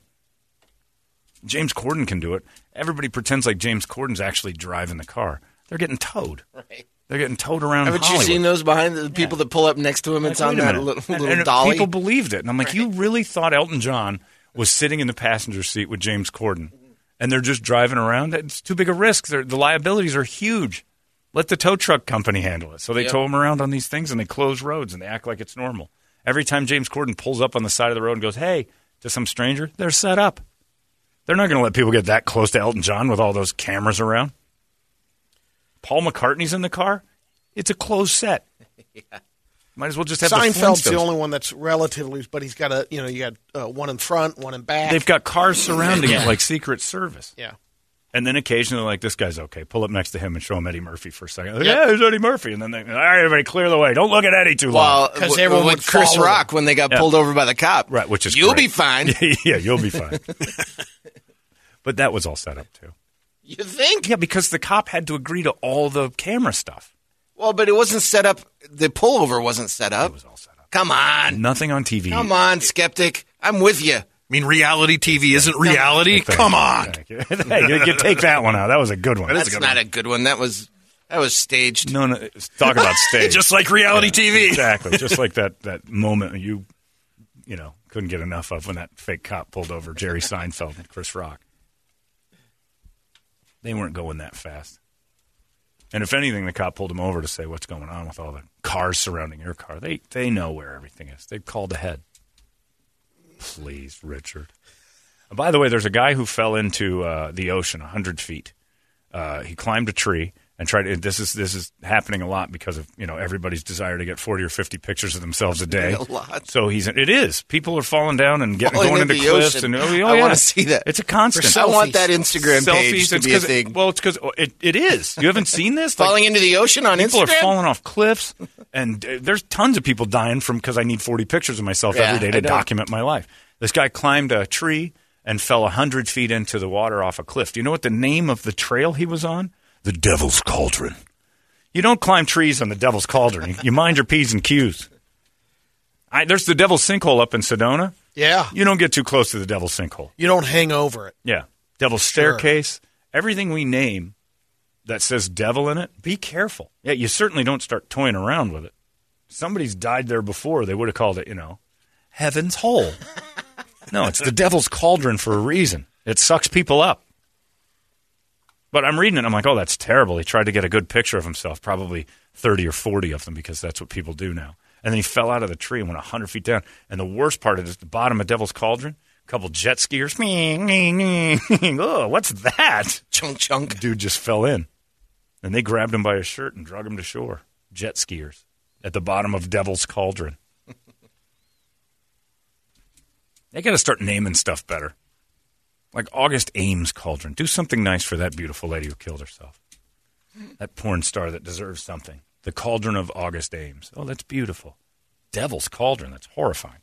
James Corden can do it. Everybody pretends like James Corden's actually driving the car. They're getting towed. Right. They're getting towed around. Haven't Hollywood. you seen those behind the people that pull up next to him? It's Like, on that little, And- little and dolly. People believed it, and I'm like, you really thought Elton John was sitting in the passenger seat with James Corden, and they're just driving around? It's too big a risk. They're, the liabilities are huge. Let the tow truck company handle it. So they Yep. tow them around on these things, and they close roads, and they act like it's normal. Every time James Corden pulls up on the side of the road and goes, "Hey," to some stranger, they're set up. They're not going to let people get that close to Elton John with all those cameras around. Paul McCartney's in the car. It's a closed set. yeah. Might as well just have Seinfeld's the the only one that's relatively, but he's got a, you know, you got uh, one in front, one in back. They've got cars surrounding it like Secret Service. yeah. And then occasionally, like, this guy's okay. Pull up next to him and show him Eddie Murphy for a second. Yep. Yeah, there's Eddie Murphy. And then they, all right, everybody clear the way. Don't look at Eddie too long. Well, 'Cause w- everyone with would Chris follow Rock when they got Yeah. pulled over by the cop. right, which is you'll great. be fine. yeah, you'll be fine. but that was all set up, too. You think? Yeah, because the cop had to agree to all the camera stuff. Well, but it wasn't set up. The pullover wasn't set up. It was all set up. Come on, Nothing on TV. come on, skeptic. I'm with you. I mean, reality TV isn't reality. Thank Come you. on. You. hey, you, you take that one out. That was a good one. That's not a good one. That was that was staged. No, no. Talk about staged. Just like reality TV. Exactly. Just like that that moment you you know couldn't get enough of when that fake cop pulled over Jerry Seinfeld and Chris Rock. They weren't going that fast. And if anything, the cop pulled him over to say what's going on with all the cars surrounding your car. They they know where everything is. They called ahead. Please, Richard. By the way, there's a guy who fell into uh, the ocean, hundred feet. Uh, he climbed a tree and tried. To, this is this is happening a lot because of you know everybody's desire to get forty or fifty pictures of themselves a day. A lot. So he's it is people are falling down and getting Falling going into into the cliffs ocean. and oh, oh, I wanna see that. It's a constant. I want that Instagram page to It's be a 'cause- thing. Well, it's because it, it is. You haven't seen this? Like, Falling into the ocean on Instagram? people Instagram. are falling off cliffs, and uh, there's tons of people dying from because I need 40 pictures of myself Yeah, every day to I know. document my life. This guy climbed a tree and fell 100 feet into the water off a cliff. Do you know what the name of the trail he was on? The Devil's Cauldron. You don't climb trees on the Devil's Cauldron. You, mind your P's and Q's. I, there's the Devil's Sinkhole up in Sedona. Yeah. You don't get too close to the Devil's Sinkhole. You don't hang over it. Yeah. Devil's Sure. Staircase. Everything we name that says devil in it, be careful. Yeah, you certainly don't start toying around with it. Somebody's died there before. They would have called it, you know, Heaven's Hole. no, it's the Devil's Cauldron for a reason. It sucks people up. But I'm reading it. I'm like, oh, that's terrible. He tried to get a good picture of himself, probably 30 or 40 of them, because that's what people do now. And then he fell out of the tree and went 100 feet down. And the worst part is the bottom of Devil's Cauldron, a couple jet skiers. oh, what's that? Chunk chunk. Dude just fell in. And they grabbed him by his shirt and drug him to shore. Jet skiers at the bottom of Devil's Cauldron. they got to start naming stuff better. Like August Ames Cauldron. Do something nice for that beautiful lady who killed herself. That porn star that deserves something. The Cauldron of August Ames. Oh, that's beautiful. Devil's Cauldron. That's horrifying.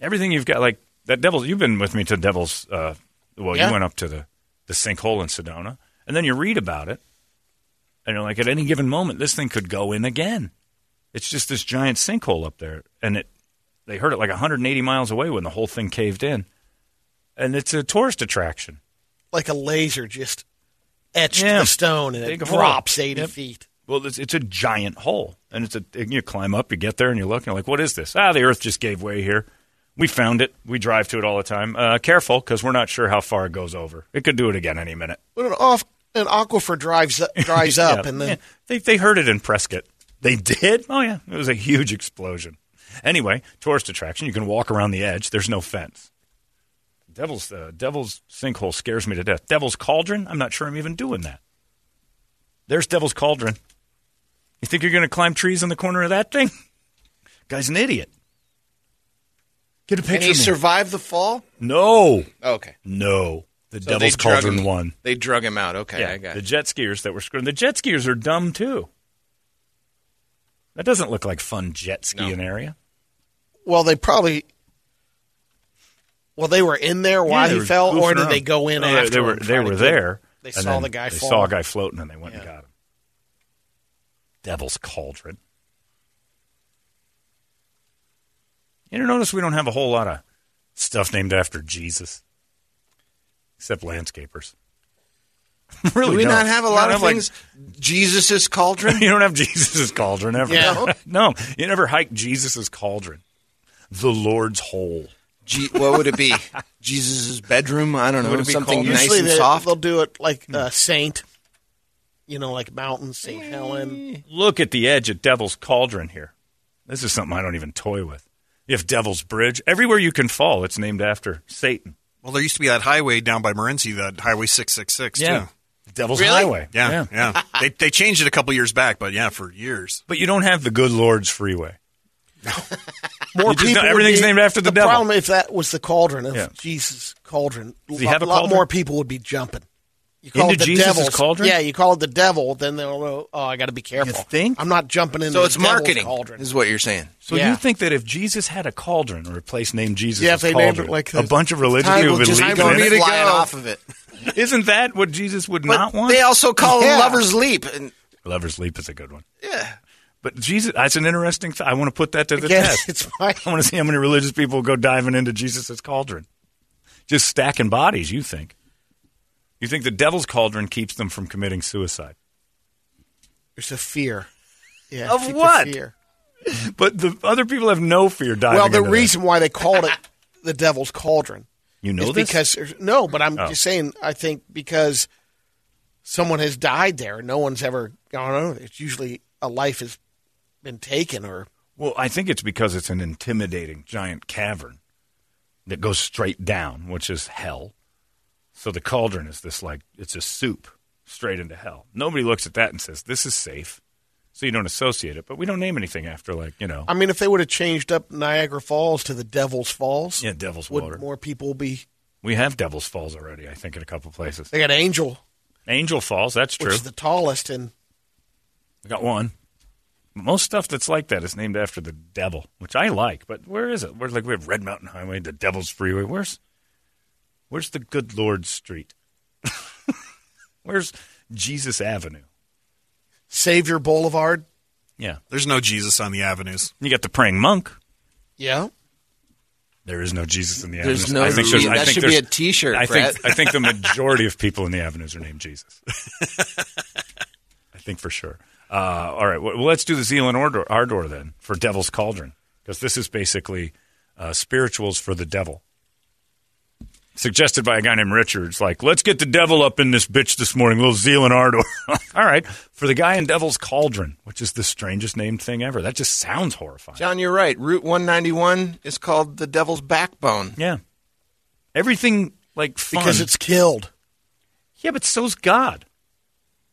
Everything you've got, like that Devil's. You've been with me to Devil's. Uh, well, Yeah. you went up to the the sinkhole in Sedona, and then you read about it, and you're like, at any given moment, this thing could go in again. It's just this giant sinkhole up there, and it. They heard it like 180 miles away when the whole thing caved in, and it's a tourist attraction. Like a laser just etched Yeah. the stone and it Big hole. drops 80 Yep. feet. Well, it's, it's a giant hole, and it's a you climb up, you get there, and you look, and you're like, "What is this?" Ah, the Earth just gave way here. We found it. We drive to it all the time. Uh, careful, because we're not sure how far it goes over. It could do it again any minute. But an, off, an aquifer drives up, dries up and then Yeah. they they heard it in Prescott. They did. Oh yeah, it was a huge explosion. Anyway, tourist attraction. You can walk around the edge. There's no fence. Devil's uh, Devil's sinkhole scares me to death. Devil's cauldron. I'm not sure I'm even doing that. There's Devil's cauldron. You think you're going to climb trees in the corner of that thing? Guy's an idiot. Get a And picture. he of survived the fall? no, Okay. no. The So Devil's cauldron him- won. They drug him out. Okay, Yeah, I got the it. jet skiers that were screwing. The jet skiers are dumb too. That doesn't look like fun jet skiing area. well they probably well they were in there while Yeah, he fell or did around. they go in No, after They were they were there. They saw the guy They fall. saw a guy floating and they went and got him. Devil's cauldron. You ever notice we don't have a whole lot of stuff named after Jesus, except landscapers. really, Do we don't. not have a lot of like- things? Jesus' cauldron? you don't have Jesus's cauldron ever. Yeah. No, you never hike Jesus's cauldron. The Lord's hole. G- what would it be? Jesus' bedroom? I don't know. Would it be Something called- nice Usually and they, soft. they'll do it like uh, Saint, you know, like Mountain St. Helen. Look at the edge of Devil's Cauldron here. This is something I don't even toy with. You have Devil's Bridge. Everywhere you can fall, it's named after Satan. Well, there used to be that highway down by Morenci, that Highway 666, too. Devil's Really? Highway. Yeah, yeah. they, they changed it a couple years back, but yeah, for years. But you don't have the Good Lord's Freeway. More You know people everything's be- named after the devil. problem if that was the cauldron of Yeah. Jesus' cauldron, Does he a have a lot cauldron? more people would be jumping. You Into it the Jesus' devil's cauldron? Yeah, you call it the devil, then they'll know. Oh, I got to be careful. think? I'm not jumping into so the it's devil's marketing, cauldron. is what you're saying. So Yeah. you think that if Jesus had a cauldron or a place named Jesus' Yeah, if they named it like a bunch of religious people would just leave go in it? Flying off of it. Isn't that what Jesus would But not want? they also call Yeah. it Lover's Leap. And, Lover's Leap is a good one. yeah. But Jesus, that's an interesting. Th- I want to put that to the Again, test. it's fine. I want to see how many religious people go diving into Jesus' cauldron. Just stacking bodies, you think? You think the devil's cauldron keeps them from committing suicide? There's a fear. Yeah, Of what? fear. But the other people have no fear diving Well, the into that. reason why they called it the devil's cauldron You know is this? because no, but I'm Oh. just saying. I think because someone has died there, no one's ever gone over. It's usually a life has been taken, or Well, I think it's because it's an intimidating giant cavern that goes straight down, which is hell. So the cauldron is this like it's a soup straight into hell. Nobody looks at that and says this is safe. So you don't associate it, but we don't name anything after like you know, I mean, if they would have changed up Niagara Falls to the Devil's Falls, yeah, Devil's would Water. more people be? We have Devil's Falls already, I think, in a couple places. They got Angel, Angel Falls, that's which true. is the tallest, and We got one. Most stuff that's like that is named after the devil, which I like. But where is it? Where's like we have Red Mountain Highway, the Devil's Freeway. Where's Where's the Good Lord Street? where's Jesus Avenue? Savior Boulevard. Yeah. There's no Jesus on the avenues. You got the praying monk. Yeah. There is no Jesus in the There's avenues. no I think Je- I that think should be a T-shirt, I think I think the majority of people in the avenues are named Jesus. I think for sure. Uh, all right, well, let's do the Zealand Ardor, Ardor then for Devil's Cauldron because this is basically uh, spirituals for the devil. Suggested by a guy named Richards, like, let's get the devil up in this bitch this morning, little Zealand Ardor. all right, for the guy in Devil's Cauldron, which is the strangest named thing ever. That just sounds horrifying. John, you're right. Route 191 is called the Devil's Backbone. Yeah. Everything like fun. Because it's killed. yeah, but so's God.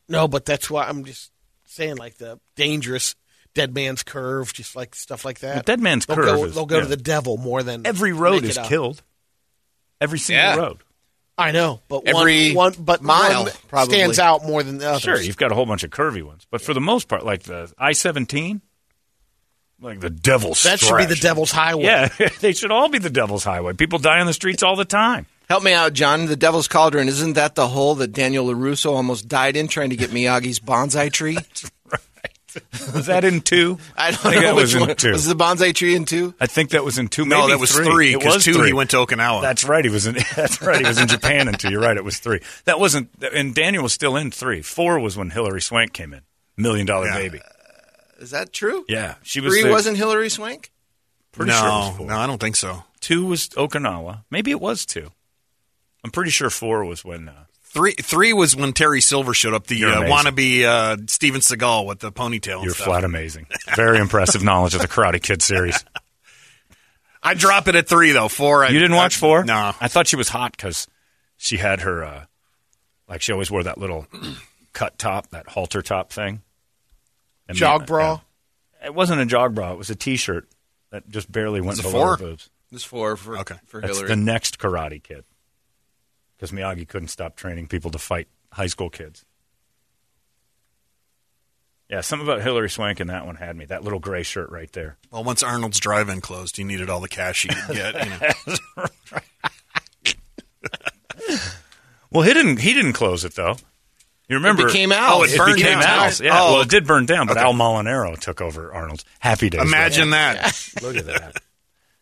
No, but that's why I'm just saying, like the dangerous dead man's curve, just like stuff like that. Well, Dead Man's they'll Curve Go, is- they'll go yeah. to the devil more than Every road make is it up. killed. Every single Yeah. road. I know, but Every one, one but mile, one probably. stands out more than the others. Sure, you've got a whole bunch of curvy ones, but for the most part, like the I seventeen, like the devil's. that should be the devil's highway. Yeah, they should all be the devil's highway. People die on the streets all the time. Help me out, John. The Devil's Cauldron, isn't that the hole that Daniel LaRusso almost died in trying to get Miyagi's bonsai tree? Right. Was that in two? I don't think know that which was in one. two. Was the bonsai tree in two? I think that was in two. No, maybe that was three. It Because was two, three. he went to Okinawa. That's right. He was in. That's right. He was in Japan in two. You're right. It was three. That wasn't. And Daniel was still in three. Four was when Hilary Swank came in. Million Dollar Yeah. Baby. Uh, is that true? Yeah, she was. Three the- wasn't Hilary Swank? Pretty no, sure it was four. no, I don't think so. Two was Okinawa. Maybe it was two. I'm pretty sure four was when. Uh, Three, three was when Terry Silver showed up, the You're uh, amazing. wannabe uh, Steven Seagal with the ponytail. you're stuff. flat amazing. Very impressive knowledge of the Karate Kid series. I drop it at three though. Four. I, You didn't watch I- four? No. I thought she was hot because she had her, uh, like she always wore that little cut top, that halter top thing. And Jog the- bra. yeah. It wasn't a jog bra. It was a T-shirt that just barely went Was it below four? her boobs. This four for Okay. for That's Hilary. the next Karate Kid. Because Miyagi couldn't stop training people to fight high school kids. Yeah, something about Hilary Swank and that one had me. That little gray shirt right there. Well, once Arnold's drive-in closed, he needed all the cash he could get. You know. Well, he didn't. He didn't close it though. You remember? became Al's. Oh, it burned became down. Al's. Yeah. Oh. Well, it did burn down, but Okay. Al Molinaro took over Arnold's. Happy days. Imagine that. Look at that.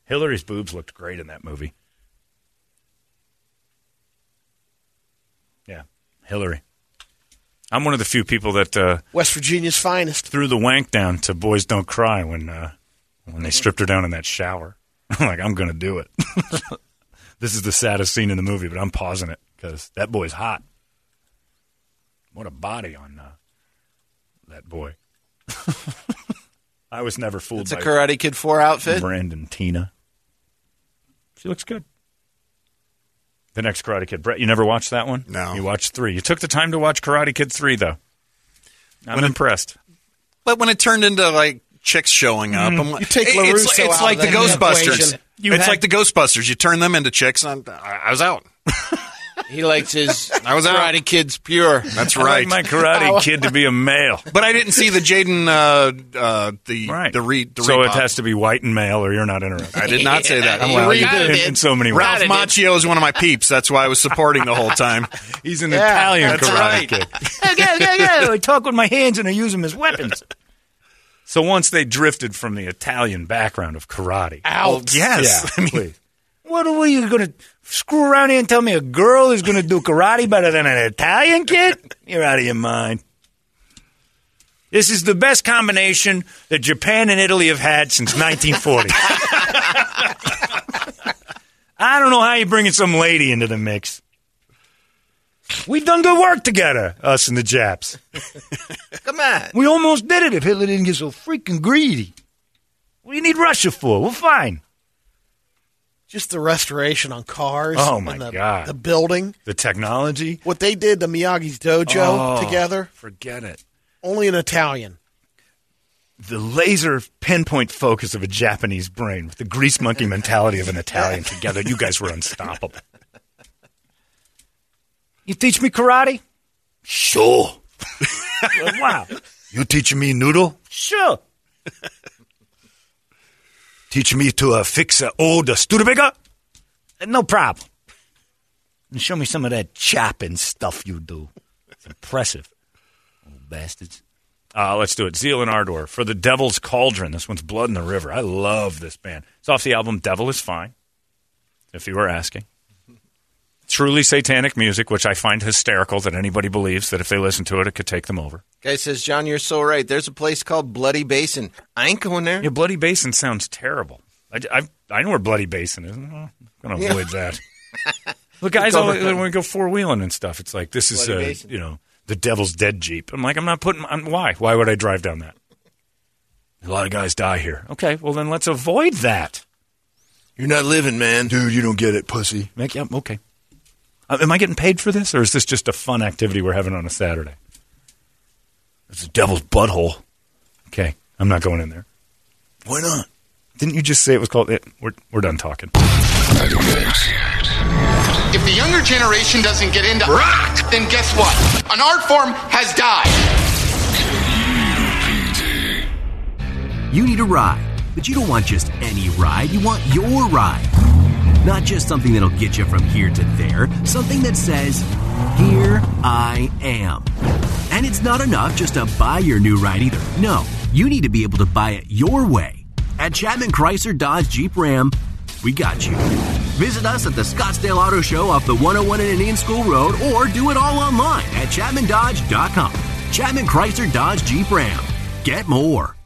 Hilary's boobs looked great in that movie. Yeah, Hilary. I'm one of the few people that uh, West Virginia's finest. threw the wank down to "Boys Don't Cry" when uh, when they stripped her down in that shower. I'm like, I'm going to do it. this is the saddest scene in the movie, but I'm pausing it because that boy's hot. What a body on uh, that boy. I was never fooled It's a Karate Kid 4 outfit. Brandon Teena. She looks good. The next Karate Kid. Brett, you never watched that one? No. You watched three. You took the time to watch Karate Kid 3, though. I'm impressed. But when it turned into like chicks showing up, mm-hmm. I'm like, You take it- it's, it's out like of the the Ghostbusters. You it's had- like the Ghostbusters. You turn them into chicks, and I, I was out. He likes his I was out. Karate Kids pure. That's right. I like right. my Karate Kid to be a male. but I didn't see the Jaden, uh, uh, the Right. the re, the so it repop. has to be white and male, or you're not interested. I did not say that. Yeah, Well, you you did did. in so many ways. Ralph Kinda. Macchio is one of my peeps. That's why I was supporting the whole time. He's an Yeah, Italian that's Karate right. Kid. yeah, yeah, yeah. I talk with my hands and I use them as weapons. So once they drifted from the Italian background of karate, Out. Yes. Yeah, please. What are you going to screw around here and tell me a girl is going to do karate better than an Italian kid? You're out of your mind. This is the best combination that Japan and Italy have had since 1940. I don't know how you're bringing some lady into the mix. We've done good work together, us and the Japs. Come on. We almost did it if Hitler didn't get so freaking greedy. What do you need Russia for? We're fine. Just the restoration on cars. Oh, my and the, God. The building. The technology. What they did to Miyagi's dojo Oh. together, Forget it. only an Italian. The laser pinpoint focus of a Japanese brain with the grease monkey mentality of an Italian together. You guys were unstoppable. You teach me karate? Sure. wow. You teaching me noodle? Sure. Teach me to uh, fix a old uh, Studebaker? No problem. And show me some of that chopping stuff you do. It's impressive. Old bastards. Uh, let's do it. Zeal and Ardor for the Devil's Cauldron. This one's Blood in the River. I love this band. It's off the album Devil is Fine, if you were asking. Truly satanic music, which I find hysterical that anybody believes that if they listen to it, it could take them over. Guy says, John, you're so right. There's a place called Bloody Basin. I ain't going there. Yeah, Bloody Basin sounds terrible. I, I, I know where Bloody Basin is. I'm going to Yeah. avoid that. Look, guys, always, when we go four wheeling and stuff, it's like this is, Bloody uh, you know, the Devil's Dead Jeep. I'm like, I'm not putting. I'm, why? Why would I drive down that? A lot of guys die here. Okay, well then let's avoid that. You're not living, man. Dude, you don't get it, pussy. Make yeah, okay. Uh, am I getting paid for this, or is this just a fun activity we're having on a Saturday? It's a devil's butthole. Okay, I'm not going in there. Why not? Didn't you just say it was called? It, we're we're done talking. If the younger generation doesn't get into rock, then guess what? An art form has died. You need a ride, but you don't want just any ride. You want your ride. Not just something that'll get you from here to there, something that says, Here I am. And it's not enough just to buy your new ride either. No, you need to be able to buy it your way. At Chapman Chrysler Dodge Jeep Ram, we got you. Visit us at the Scottsdale Auto Show off the 101 and Indian School Road or do it all online at chapmandodge.com. Chapman Chrysler Dodge Jeep Ram. Get more.